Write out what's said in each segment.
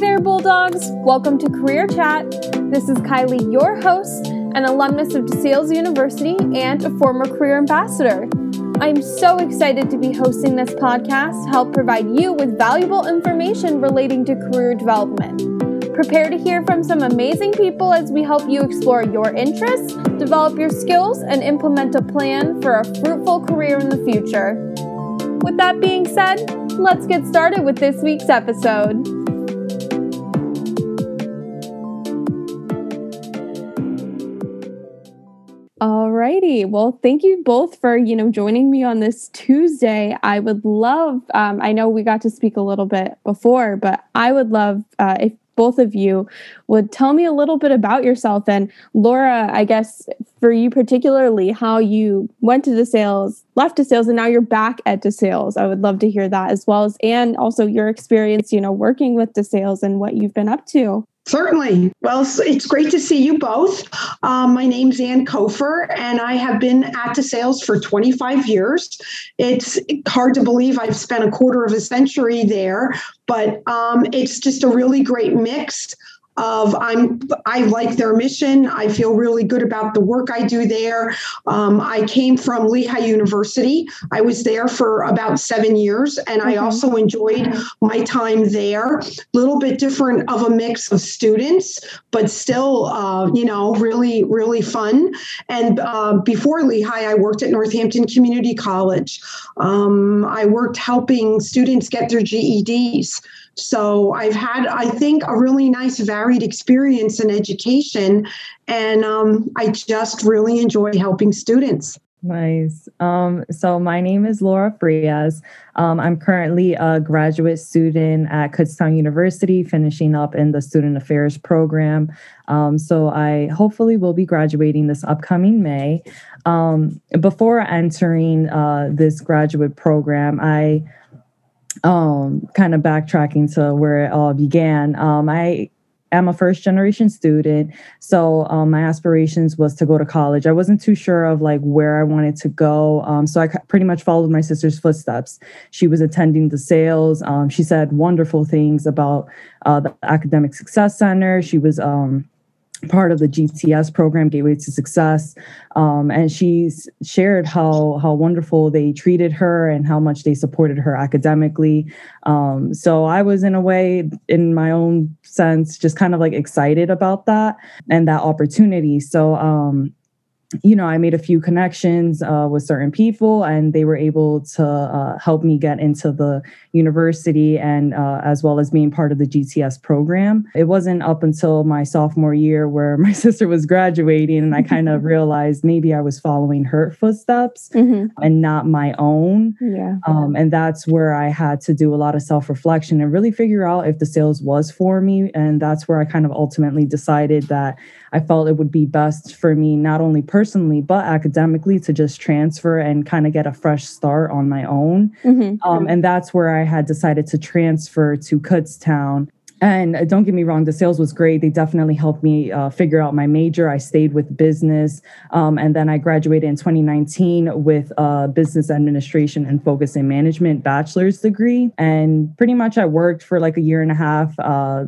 There, Bulldogs. Welcome to Career Chat. This is Kylie, your host, an alumnus of DeSales University and a former career ambassador. I'm so excited to be hosting this podcast to help provide you with valuable information relating to career development. Prepare to hear from some amazing people as we help you explore your interests, develop your skills, and implement a plan for a fruitful career in the future. With that being said, let's get started with this week's episode. Alrighty. Well, thank you both for, you know, joining me on this Tuesday. I would love, um, I know we got to speak a little bit before, but I would love uh, if both of you would tell me a little bit about yourself. And Laura, I guess for you particularly, how you went to DeSales, left DeSales, and now you're back at DeSales. I would love to hear that as well as, and also your experience, you know, working with DeSales and what you've been up to. Certainly. Well, it's great to see you both. Um, my name's Ann Kofer, and I have been at DeSales for 25 years. It's hard to believe I've spent a quarter of a century there, but um, it's just a really great mix of I'm I like their mission. I feel really good about the work I do there. Um, I came from Lehigh University. I was there for about seven years, and I also enjoyed my time there. A little bit different of a mix of students, but still, uh, you know, really really fun. And uh, before Lehigh, I worked at Northampton Community College. Um, I worked helping students get their GEDs. So I've had, I think, a really nice varied experience in education, and um, I just really enjoy helping students. Nice. Um, so my name is Laura Frias. Um, I'm currently a graduate student at Kutztown University, finishing up in the Student Affairs program. Um, so I hopefully will be graduating this upcoming May. Um, before entering uh, this graduate program, I um, kind of backtracking to where it all began. Um, I am a first generation student, so um, my aspirations was to go to college. I wasn't too sure of like where I wanted to go, um, so I pretty much followed my sister's footsteps. She was attending DeSales. Um, she said wonderful things about uh, the Academic Success Center. She was um, part of the GTS program, Gateway to Success, um, and she's shared how how wonderful they treated her and how much they supported her academically. Um, so I was in a way, in my own sense, just kind of like excited about that and that opportunity. So um, you know, I made a few connections uh, with certain people, and they were able to uh, help me get into the university and uh, as well as being part of the GTS program. It wasn't up until my sophomore year where my sister was graduating, and I kind of realized maybe I was following her footsteps mm-hmm. and not my own. Yeah. Um, and that's where I had to do a lot of self reflection and really figure out if DeSales was for me. And that's where I kind of ultimately decided that I felt it would be best for me, not only personally, but academically, to just transfer and kind of get a fresh start on my own. Mm-hmm. Um, and that's where I had decided to transfer to Kutztown. And uh, don't get me wrong, DeSales was great. They definitely helped me uh, figure out my major. I stayed with business. Um, and then I graduated in 2019 with a business administration and focus in management bachelor's degree. And pretty much I worked for like a year and a half. Uh,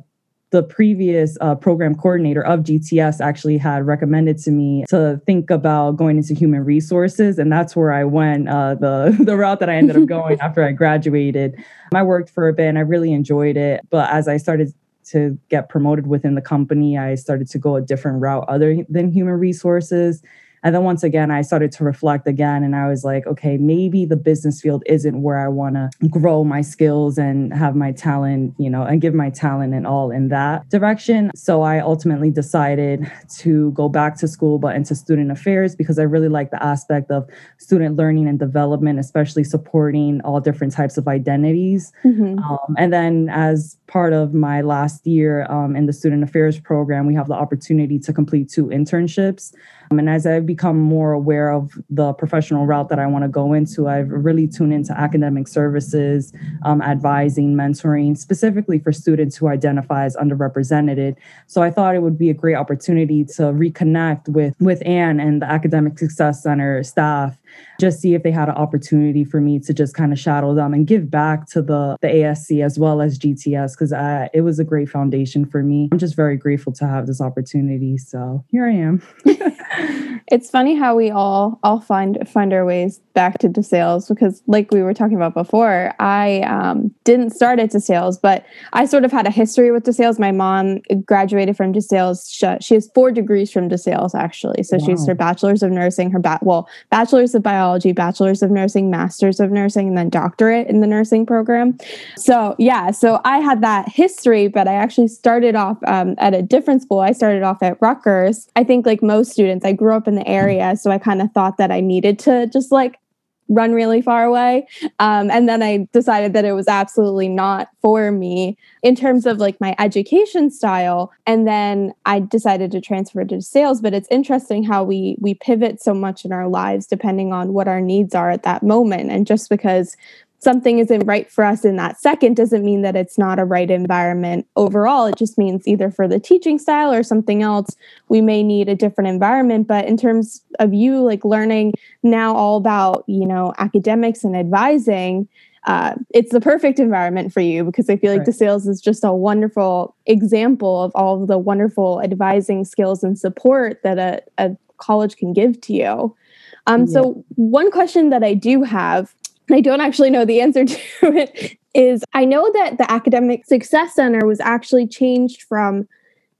the previous uh, program coordinator of GTS actually had recommended to me to think about going into human resources, and that's where I went. Uh, the the route that I ended up going after I graduated. I worked for a bit, and I really enjoyed it. But as I started to get promoted within the company, I started to go a different route other than human resources. And then once again, I started to reflect again and I was like, okay, maybe the business field isn't where I want to grow my skills and have my talent, you know, and give my talent and all in that direction. So I ultimately decided to go back to school, but into student affairs because I really like the aspect of student learning and development, especially supporting all different types of identities. Mm-hmm. Um, and then as part of my last year um, in the student affairs program, we have the opportunity to complete two internships. And as I've become more aware of the professional route that I want to go into, I've really tuned into academic services, um, advising, mentoring, specifically for students who identify as underrepresented. So I thought it would be a great opportunity to reconnect with, with Ann and the Academic Success Center staff just see if they had an opportunity for me to just kind of shadow them and give back to the, the ASC as well as GTS because it was a great foundation for me. I'm just very grateful to have this opportunity. So here I am. it's funny how we all all find find our ways back to DeSales because like we were talking about before i um, didn't start at DeSales but i sort of had a history with DeSales my mom graduated from DeSales she, she has four degrees from DeSales actually. So wow. she's her bachelor's of nursing her ba- well bachelor's of biology bachelor's of nursing master's of nursing and then doctorate in the nursing program. So yeah so i had that history but i actually started off um, at a different school. I started off at Rutgers. I think like most students i grew up in the area. So I kind of thought that I needed to just like run really far away. Um, and then I decided that it was absolutely not for me in terms of like my education style. And then I decided to transfer to sales. But it's interesting how we we pivot so much in our lives depending on what our needs are at that moment. And just because something isn't right for us in that second doesn't mean that it's not a right environment overall. It just means either for the teaching style or something else, we may need a different environment. But in terms of you like learning now all about, you know, academics and advising, uh, it's the perfect environment for you because I feel like right. DeSales is just a wonderful example of all of the wonderful advising skills and support that a, a college can give to you. Um, yeah. So, one question that I do have I don't actually know the answer to it, is I know that the Academic Success Center was actually changed from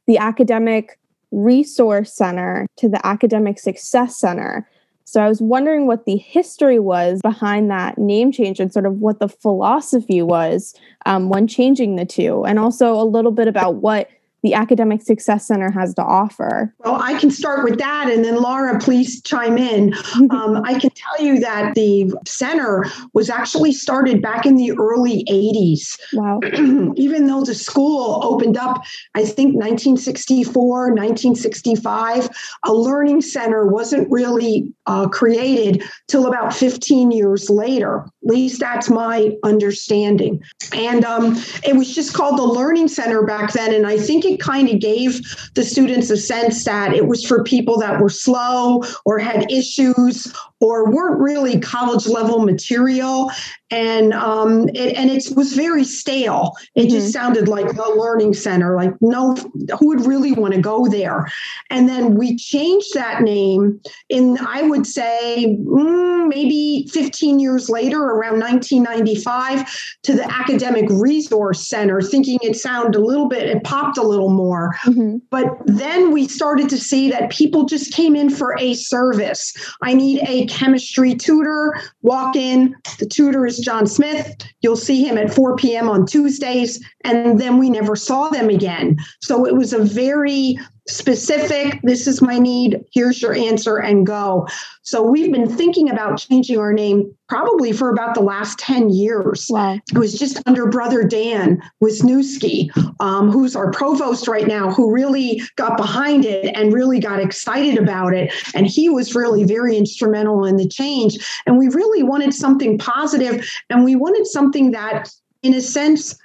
the Academic Resource Center to the Academic Success Center. So I was wondering what the history was behind that name change and sort of what the philosophy was um, when changing the two, and also a little bit about what the Academic Success Center has to offer? Well, I can start with that, and then Laura, please chime in. um, I can tell you that the center was actually started back in the early 80s. Wow. Even though the school opened up, I think 1964, 1965, a learning center wasn't really uh, created till about 15 years later. At least that's my understanding. And um, it was just called the Learning Center back then, and I think it kind of gave the students a sense that it was for people that were slow or had issues or weren't really college level material and um, it, and it was very stale. It mm-hmm. just sounded like a learning center. Like no, who would really want to go there? And then we changed that name in I would say mm, maybe 15 years later, around 1995, to the Academic Resource Center, thinking it sounded a little bit, it popped a little more. Mm-hmm. But then we started to see that people just came in for a service. I need a chemistry tutor. Walk in. The tutor is John Smith. You'll see him at 4 p.m. on Tuesdays. And then we never saw them again. So it was a very specific, this is my need, here's your answer, and go. So we've been thinking about changing our name probably for about the last 10 years. Wow. It was just under Brother Dan Wisniewski, um, who's our provost right now, who really got behind it and really got excited about it. And he was really very instrumental in the change. And we really wanted something positive, and we wanted something that, in a sense,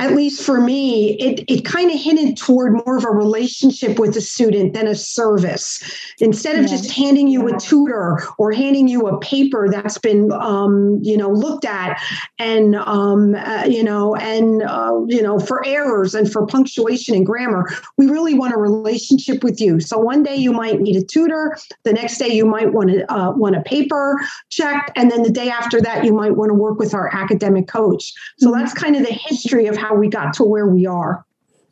at least for me, it, it kind of hinted toward more of a relationship with the student than a service. Instead of just handing you a tutor or handing you a paper that's been, um, you know, looked at and, um, uh, you know, and, uh, you know, for errors and for punctuation and grammar, we really want a relationship with you. So one day you might need a tutor. The next day you might want to uh, want a paper checked. And then the day after that, you might want to work with our academic coach. So mm-hmm. that's kind of the history of how how we got to where we are.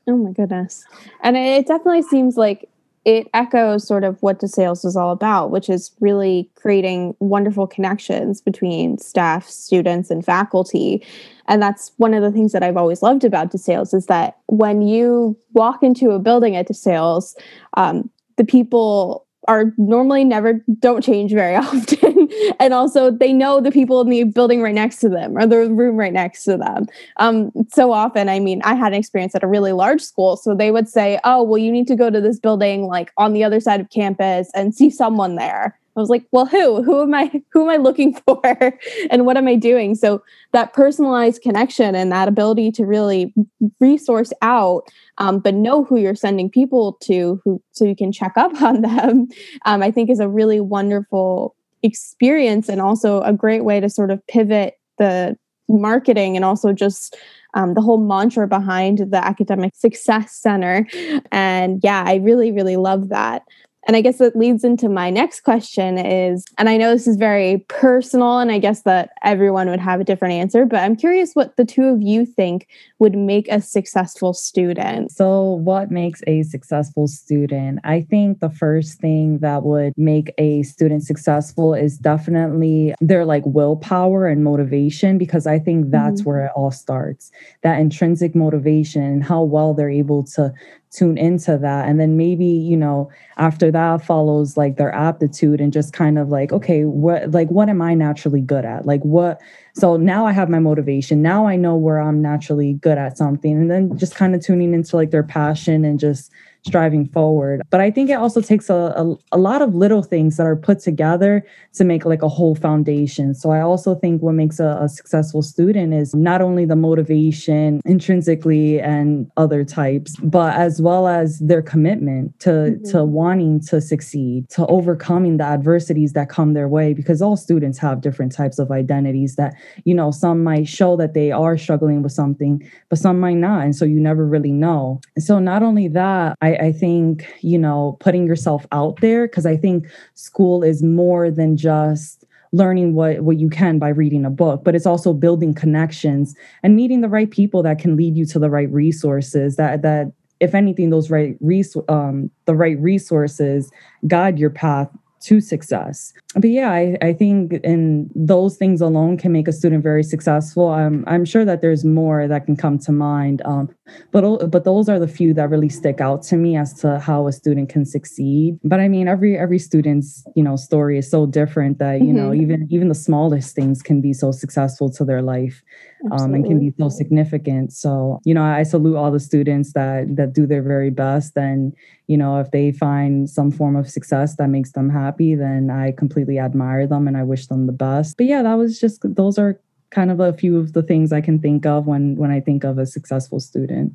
Oh my goodness. And it definitely seems like it echoes sort of what DeSales is all about, which is really creating wonderful connections between staff, students, and faculty. And that's one of the things that I've always loved about DeSales is that when you walk into a building at DeSales, um, the people are normally never don't change very often. And also they know the people in the building right next to them or the room right next to them. Um, so often i mean i had an experience at a really large school. So they would say oh well you need to go to this building like on the other side of campus and see someone there I was like, well, who? Who am I? Who am I looking for? and what am I doing? So that personalized connection and that ability to really resource out, um, but know who you're sending people to, who so you can check up on them, um, I think is a really wonderful experience and also a great way to sort of pivot the marketing and also just um, the whole mantra behind the academic success center and yeah i really really love that and I guess that leads into my next question is, and I know this is very personal, and I guess that everyone would have a different answer, but I'm curious what the two of you think would make a successful student. So, what makes a successful student? I think the first thing that would make a student successful is definitely their like willpower and motivation, because I think that's mm-hmm. where it all starts. That intrinsic motivation and how well they're able to tune into that. And then maybe you know after that follows like their aptitude and just kind of like okay what like what am i naturally good at? Like what so now i have my motivation now i know where i'm naturally good at something and then just kind of tuning into like their passion and just striving forward. But I think it also takes a, a, a, lot of little things that are put together to make like a whole foundation. So I also think what makes a, a successful student is not only the motivation intrinsically and other types, but as well as their commitment to, mm-hmm. to wanting to succeed, to overcoming the adversities that come their way, because all students have different types of identities that, you know, some might show that they are struggling with something, but some might not. And so you never really know. so not only that, I, I think, you know, putting yourself out there, because I think school is more than just learning what what you can by reading a book but it's also building connections and meeting the right people that can lead you to the right resources that that if anything those right res- um, the right resources guide your path to success. But yeah, I, I think in those things alone can make a student very successful. I'm I'm sure that there's more that can come to mind. Um, but but those are the few that really stick out to me as to how a student can succeed. But I mean, every every student's you know story is so different that you mm-hmm. know even even the smallest things can be so successful to their life um, and can be so significant. So you know, I salute all the students that that do their very best and you know if they find some form of success that makes them happy then i completely admire them and i wish them the best but yeah that was just those are kind of a few of the things i can think of when when i think of a successful student.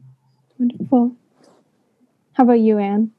Wonderful. How about you anne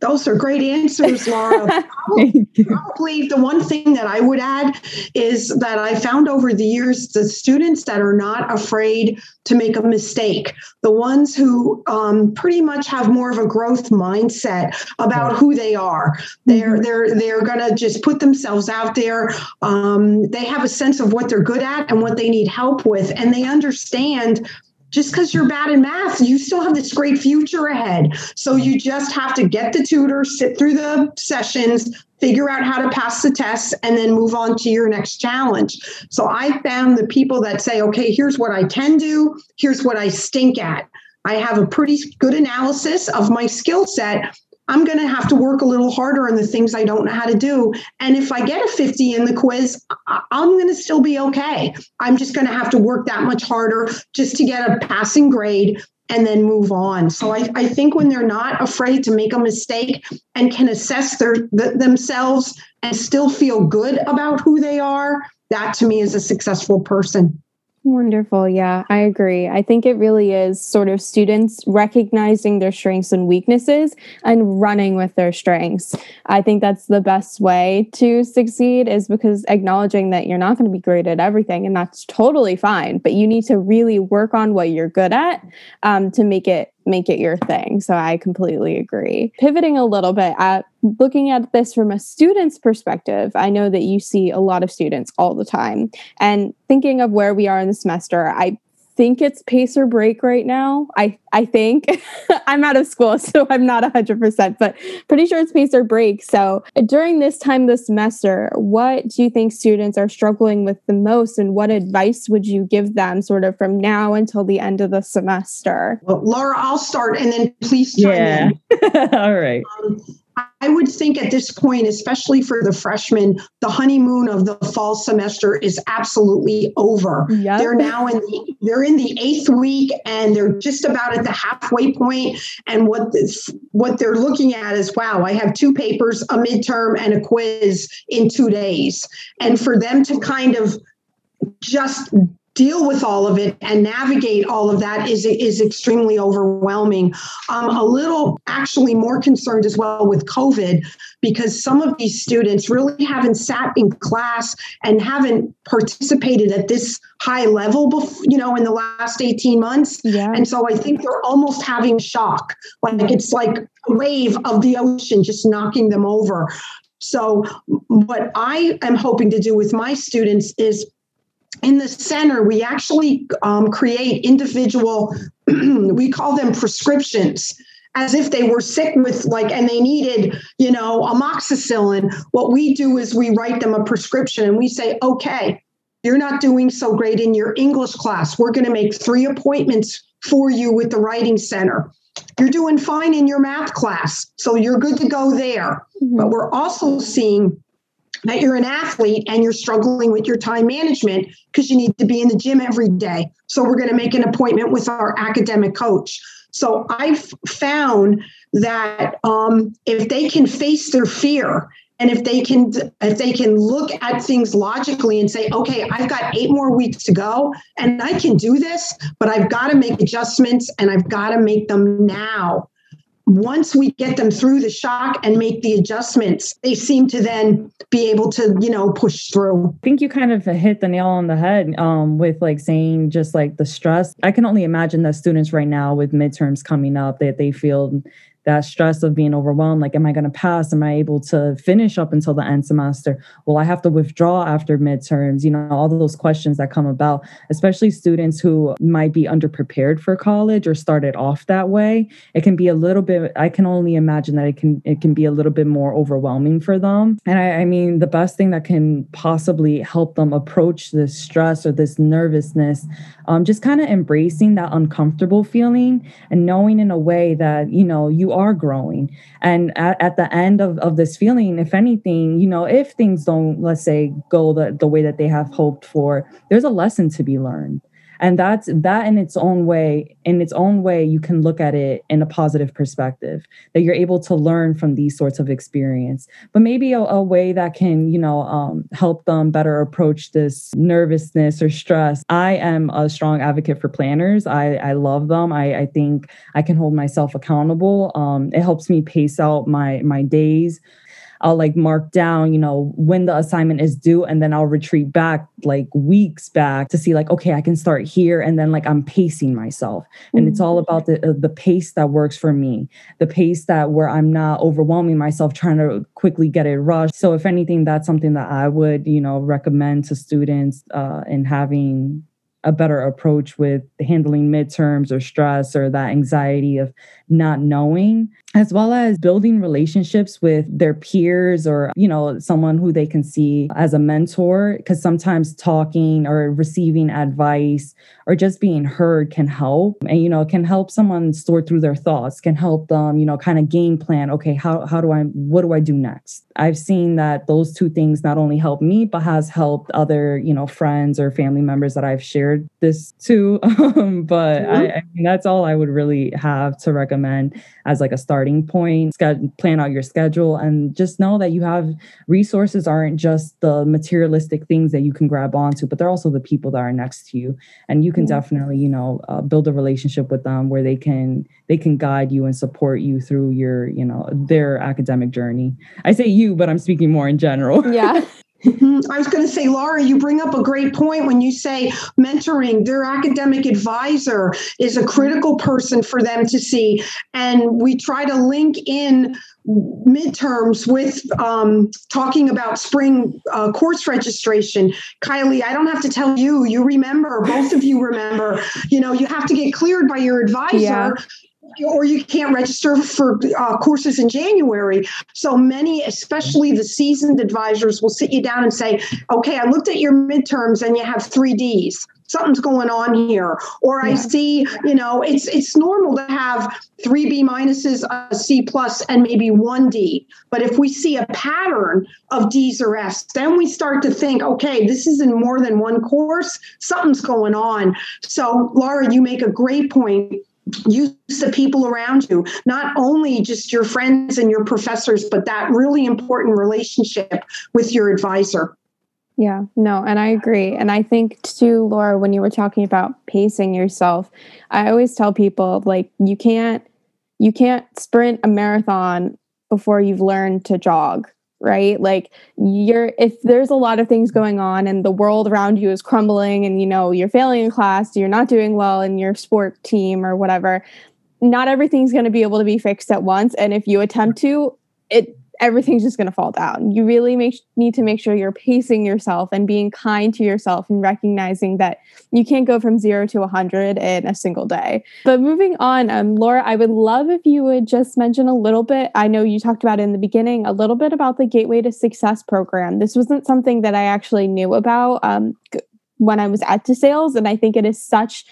those are great answers, Laura. probably, probably, the one thing that I would add is that I found over the years the students that are not afraid to make a mistake, the ones who um, pretty much have more of a growth mindset about who they are. They're mm-hmm. they're they're gonna just put themselves out there. Um, they have a sense of what they're good at and what they need help with, and they understand just because you're bad in math, you still have this great future ahead. So you just have to get the tutor, sit through the sessions, figure out how to pass the tests, and then move on to your next challenge. So I found the people that say, okay, here's what I can do, here's what I stink at. I have a pretty good analysis of my skill set I'm going to have to work a little harder on the things I don't know how to do. And if I get a 50 in the quiz, I'm going to still be okay. I'm just going to have to work that much harder just to get a passing grade and then move on. So I, I think when they're not afraid to make a mistake and can assess their th- themselves and still feel good about who they are, that to me is a successful person. Wonderful. Yeah, I agree. I think it really is sort of students recognizing their strengths and weaknesses and running with their strengths. I think that's the best way to succeed is because acknowledging that you're not going to be great at everything and that's totally fine, but you need to really work on what you're good at um, to make it make it your thing. So I completely agree. Pivoting a little bit at looking at this from a student's perspective, I know that you see a lot of students all the time. And thinking of where we are in the semester, I think it's pace or break right now. I I think I'm out of school, so I'm not 100%, but pretty sure it's pace or break. So during this time this semester, what do you think students are struggling with the most, and what advice would you give them, sort of from now until the end of the semester? Well, Laura, I'll start, and then please chime yeah. in. All right. Um, I would think at this point, especially for the freshmen, the honeymoon of the fall semester is absolutely over. Yep. They're now in the they're in the eighth week and they're just about at the halfway point. And what this, what they're looking at is, wow, I have two papers, a midterm, and a quiz in two days. And for them to kind of just deal with all of it and navigate all of that is is extremely overwhelming. I'm a little actually more concerned as well with COVID because some of these students really haven't sat in class and haven't participated at this high level before, you know in the last 18 months yeah. and so i think they're almost having shock like it's like a wave of the ocean just knocking them over so what i am hoping to do with my students is in the center, we actually um, create individual, we call them prescriptions as if they were sick with like and they needed you know amoxicillin. What we do is we write them a prescription and we say okay you're not doing so great in your english class. We're going to make three appointments for you with the writing center. You're doing fine in your math class so you're good to go there. Mm-hmm. but we're also seeing that you're an athlete and you're struggling with your time management because you need to be in the gym every day. So we're going to make an appointment with our academic coach. So I've found that um, if they can face their fear and if they can if they can look at things logically and say okay i've got eight more weeks to go and i can do this but i've got to make adjustments and i've got to make them now once we get them through the shock and make the adjustments, they seem to then be able to, you know, push through. I think you kind of hit the nail on the head um, with like saying just like the stress. I can only imagine that students right now with midterms coming up that they feel that stress of being overwhelmed like am i going to pass? Am i able to finish up until the end semester? Will i have to withdraw after midterms? You know all those questions that come about especially students who might be underprepared for college or started off that way. It can be a little bit i can only imagine that it can it can be a little bit more overwhelming for them. And i, I mean the best thing that can possibly help them approach this stress or this nervousness um, just kind of embracing that uncomfortable feeling and knowing in a way that you know you are growing. And at, at, the end of, of this feeling if anything you know if things don't let's say go the, the way that they have hoped for there's a lesson to be learned and that's that in its own way in its own way you can look at it in a positive perspective that you're able to learn from these sorts of experience. But maybe a, a way that can you know um, help them better approach this nervousness or stress. I am a strong advocate for planners. I, I love them. I, I think i can hold myself accountable. Um, it helps me pace out my my days I'll like mark down, you know, when the assignment is due and then I'll retreat back like weeks back to see like okay, I can start here and then like I'm pacing myself. And mm-hmm. it's all about the uh, the pace that works for me. The pace that where I'm not overwhelming myself trying to quickly get it rushed. So if anything that's something that I would, you know, recommend to students uh in having a better approach with handling midterms or stress or that anxiety of not knowing as well as building relationships with their peers or you know someone who they can see as a mentor. Because sometimes talking or receiving advice or just being heard can help. And you know can help someone sort through their thoughts can help them you know kind of game plan okay how, how do i what do i do next? I've seen that those two things not only help me but has helped other you know friends or family members that i've shared this too. um, but mm-hmm. I, I mean that's all i would really have to recommend as like a starting point plan out your schedule and just know that you have resources aren't just the materialistic things that you can grab onto but they're also the people that are next to you and you can mm-hmm. definitely you know uh, build a relationship with them where they can they can guide you and support you through your you know their academic journey i say you but i'm speaking more in general yeah. I was going to say, Laura, you bring up a great point when you say mentoring. Their academic advisor is a critical person for them to see. And we try to link in midterms with um, talking about spring uh, course registration. Kylie, I don't have to tell you, you remember, both of you remember, you know, you have to get cleared by your advisor. Yeah or you can't register for uh, courses in January. So many, especially the seasoned advisors, will sit you down and say, okay, I looked at your midterms and you have three Ds. something's going on here. Or i see you know it's it's normal to have three b minuses a c plus and maybe one d. But if we see a pattern of d's or f's then we start to think okay this is in more than one course. Something's going on. So laura you make a great point use the people around you, not only just your friends and your professors, but that really important relationship with your advisor. Yeah, no, and I agree. And I think too, Laura, when you were talking about pacing yourself, I always tell people like you can't you can't sprint a marathon before you've learned to jog right? Like you're if there's a lot of things going on and the world around you is crumbling and you know you're failing in class you're not doing well in your sport team or whatever not everything's going to be able to be fixed at once. And if you attempt to it everything's just going to fall down. You really make, need to make sure you're pacing yourself and being kind to yourself and recognizing that you can't go from zero to 100 in a single day. But moving on, um, Laura, I would love if you would just mention a little bit. I know you talked about in the beginning a little bit about the Gateway to Success program. This wasn't something that I actually knew about um, when I was at DeSales, and I think it is such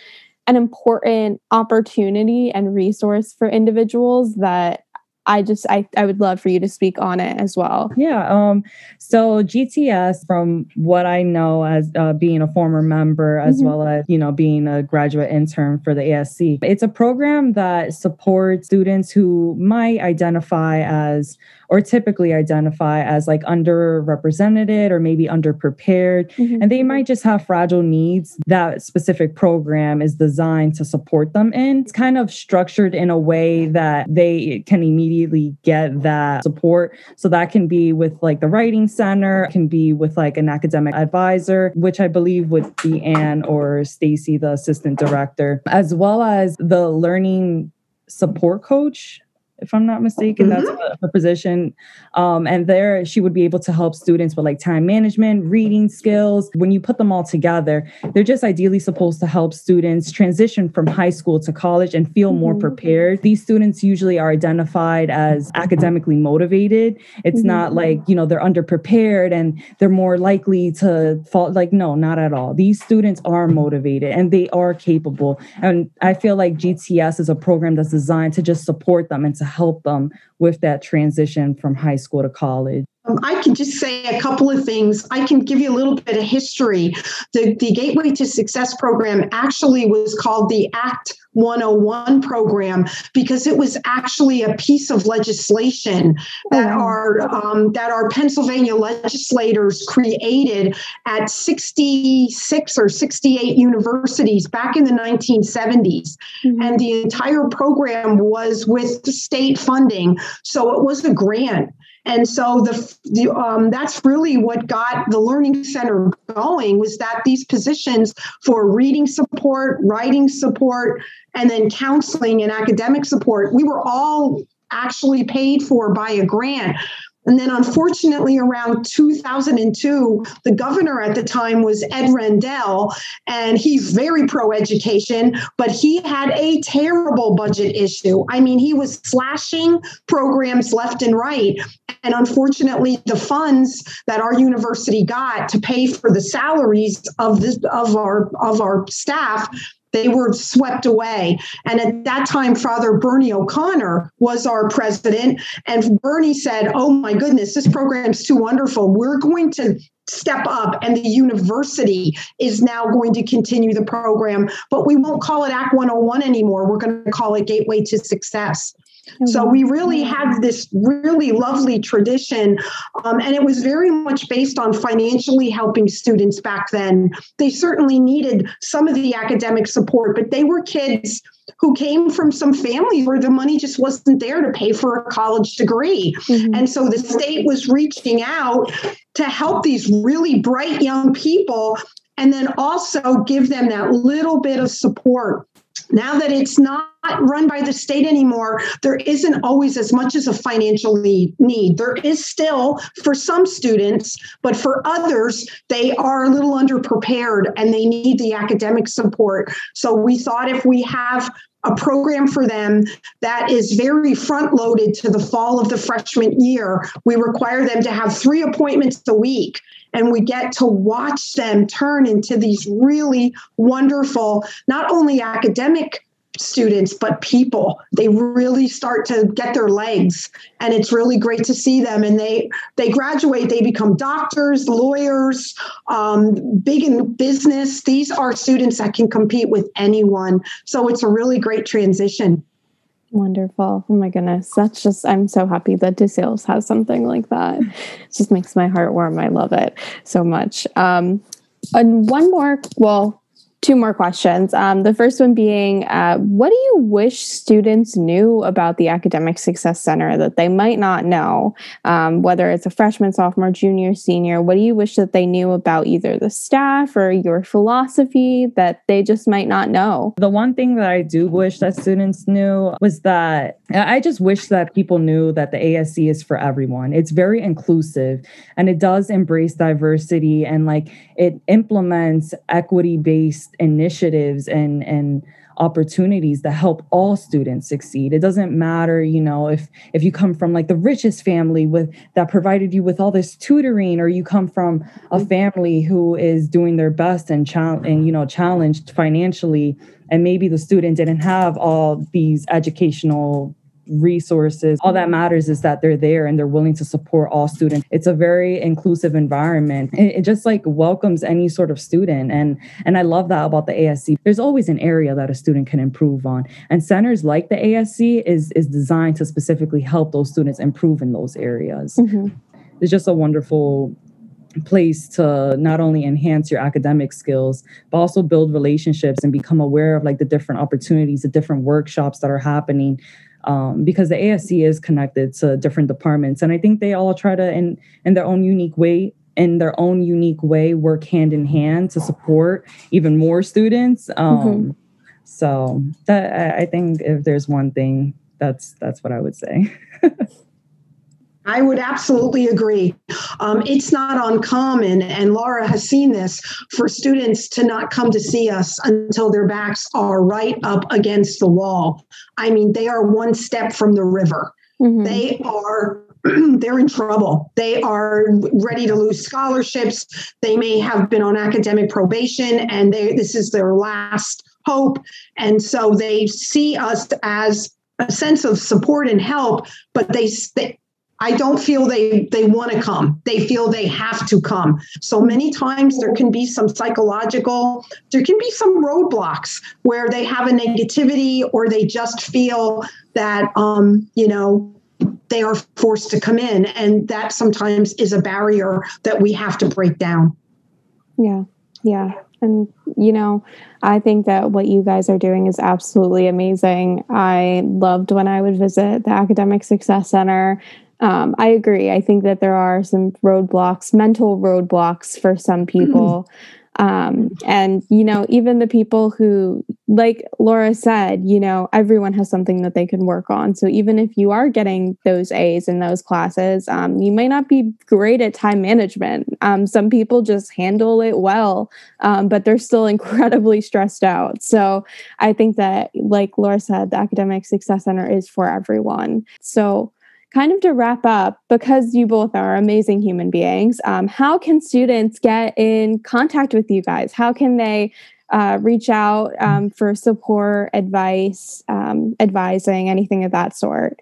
an important opportunity and resource for individuals that I just I, I would love for you to speak on it as well. Yeah. Um. So GTS, from what I know as uh, being a former member, as mm-hmm. well as you know being a graduate intern for the ASC, it's a program that supports students who might identify as or typically identify as like underrepresented or maybe underprepared. Mm-hmm. And they might just have fragile needs that specific program is designed to support them in. It's kind of structured in a way that they can immediately get that support. So that can be with like the writing center, can be with like an academic advisor, which I believe would be Ann or Stacy, the assistant director, as well as the learning support coach if I'm not mistaken. Mm-hmm. That's her position. Um, and there she would be able to help students with like time management, reading skills. When you put them all together, they're just ideally supposed to help students transition from high school to college and feel more mm-hmm. prepared. These students usually are identified as academically motivated. It's mm-hmm. not like, you know, they're underprepared and they're more likely to fall. Like, no, not at all. These students are motivated and they are capable. And I feel like GTS is a program that's designed to just support them and to help them with that transition from high school to college? Um, I can just say a couple of things. I can give you a little bit of history. The, the Gateway to Success program actually was called the ACT 101 program because it was actually a piece of legislation that oh. our um, that our Pennsylvania legislators created at 66 or 68 universities back in the 1970s, mm-hmm. and the entire program was with state funding, so it was a grant. And so the, the um, that's really what got the Learning Center going was that these positions for reading support, writing support, and then counseling and academic support, we were all actually paid for by a grant. And then, unfortunately, around 2002, the governor at the time was Ed Rendell, and he's very pro education, but he had a terrible budget issue. I mean, he was slashing programs left and right. And unfortunately, the funds that our university got to pay for the salaries of this of our of our staff they were swept away. And at that time, Father Bernie O'Connor was our president. And Bernie said, Oh my goodness, this program's too wonderful. We're going to step up and the university is now going to continue the program but we won't call it act 101 anymore we're going to call it gateway to success so we really had this really lovely tradition, um, and it was very much based on financially helping students back then. They certainly needed some of the academic support, but they were kids who came from some families where the money just wasn't there to pay for a college degree. Mm-hmm. And so the state was reaching out to help these really bright young people and then also give them that little bit of support now that it's not run by the state anymore, there isn't always as much as a financial need. There is still for some students, but for others, they are a little underprepared and they need the academic support. So we thought if we have a program for them that is very front loaded to the fall of the freshman year. We require them to have three appointments a week and we get to watch them turn into these really wonderful, not only academic students but people they really start to get their legs and it's really great to see them and they they graduate they become doctors lawyers um, big in business these are students that can compete with anyone so it's a really great transition Wonderful. Oh my goodness. That's just, I'm so happy that DeSales has something like that. It just makes my heart warm. I love it so much. Um, and one more, well, two more questions. Um, the first one being, uh, what do you wish students knew about the Academic Success Center that they might not know? Um, whether it's a freshman, sophomore, junior, senior, what do you wish that they knew about either the staff or your philosophy that they just might not know? The one thing that I do wish that students knew was that I just wish that people knew that the ASC is for everyone. It's very inclusive and it does embrace diversity and like it implements equity based initiatives and and opportunities that help all students succeed. It doesn't matter you know if if you come from like the richest family with that provided you with all this tutoring or you come from a mm-hmm. family who is doing their best and challenge and you know challenged financially and maybe the student didn't have all these educational resources. All that matters is that they're there and they're willing to support all students. It's a very inclusive environment. It, it, just like welcomes any sort of student. And and I love that about the ASC. There's always an area that a student can improve on. And centers like the ASC is is designed to specifically help those students improve in those areas. Mm-hmm. It's just a wonderful place to not only enhance your academic skills but also build relationships and become aware of like the different opportunities the different workshops that are happening um, because the ASC is connected to different departments, and I think they all try to, in in their own unique way, in their own unique way, work hand in hand to support even more students. Um, mm-hmm. So that I think if there's one thing, that's that's what I would say. I would absolutely agree. Um, it's not uncommon, and Laura has seen this, for students to not come to see us until their backs are right up against the wall. I mean, they are one step from the river. Mm-hmm. They are they're in trouble. They are ready to lose scholarships. They may have been on academic probation and they, this is their last hope. And so they see us as a sense of support and help, but they, they I don't feel they they want to come. They feel they have to come. So many times there can be some psychological, there can be some roadblocks where they have a negativity or they just feel that um, you know they are forced to come in, and that sometimes is a barrier that we have to break down. Yeah, yeah. And, you know, I think that what you guys are doing is absolutely amazing. I loved when I would visit the Academic Success Center um, I agree. I think that there are some roadblocks, mental roadblocks for some people. Um, and, you know, even the people who, like Laura said, you know, everyone has something that they can work on. So even if you are getting those A's in those classes, um, you might not be great at time management. Um, some people just handle it well, um, but they're still incredibly stressed out. So I think that, like Laura said, the Academic Success Center is for everyone. So, kind of to wrap up, because you both are amazing human beings, um, how can students get in contact with you guys? How can they uh, reach out um, for support, advice, um, advising, anything of that sort?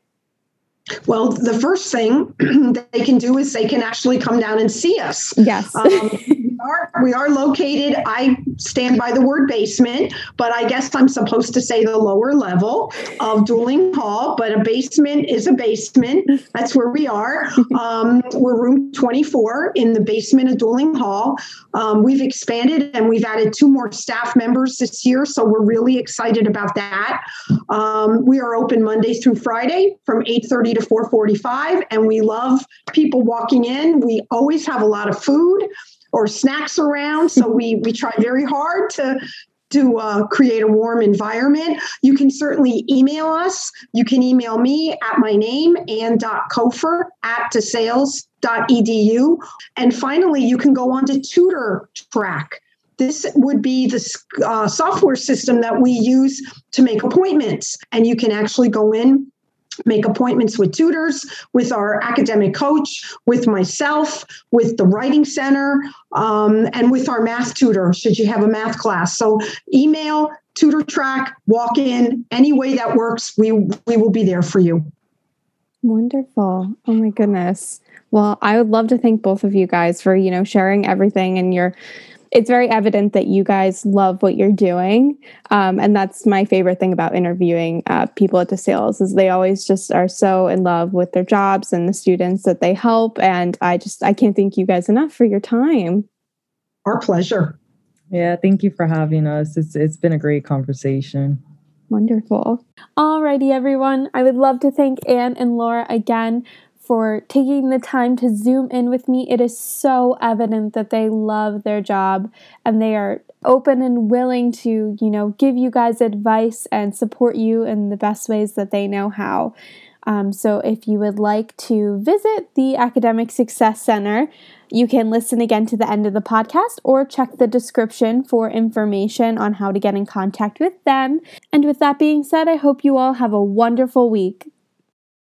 Well, the first thing they can do is they can actually come down and see us. Yes. Um, are we are located. I stand by the word basement, but I guess I'm supposed to say the lower level of Dooling Hall. But a basement is a basement. That's where we are. Um, we're room 24 in the basement of Dooling Hall. Um, we've expanded and we've added two more staff members this year, so we're really excited about that. Um, we are open Monday through Friday from 8:30 to 4:45, and we love people walking in. We always have a lot of food or snacks around. So we we try very hard to to uh, create a warm environment. You can certainly email us. You can email me at my name, and ann.kofer at desales.edu. And finally, you can go on to Tutor Track. this would be the uh, software system that we use to make appointments. And you can actually go in make appointments with tutors, with our academic coach, with myself, with the writing center, um, and with our math tutor, should you have a math class. So email, TutorTrac, walk in, any way that works, we, we will be there for you. Wonderful. Oh my goodness. Well, I would love to thank both of you guys for, you know, sharing everything and your it's very evident that you guys love what you're doing. Um, and that's my favorite thing about interviewing uh, people at DeSales is they always just are so in love with their jobs and the students that they help. And i just i can't thank you guys enough for your time. Our pleasure. Yeah thank you for having us. It's it's been a great conversation. Wonderful. Alrighty everyone. I would love to thank anne and laura again for taking the time to zoom in with me. It is so evident that they love their job and they are open and willing to, you know, give you guys advice and support you in the best ways that they know how. Um, so, if you would like to visit the Academic Success Center, you can listen again to the end of the podcast or check the description for information on how to get in contact with them. And with that being said, I hope you all have a wonderful week.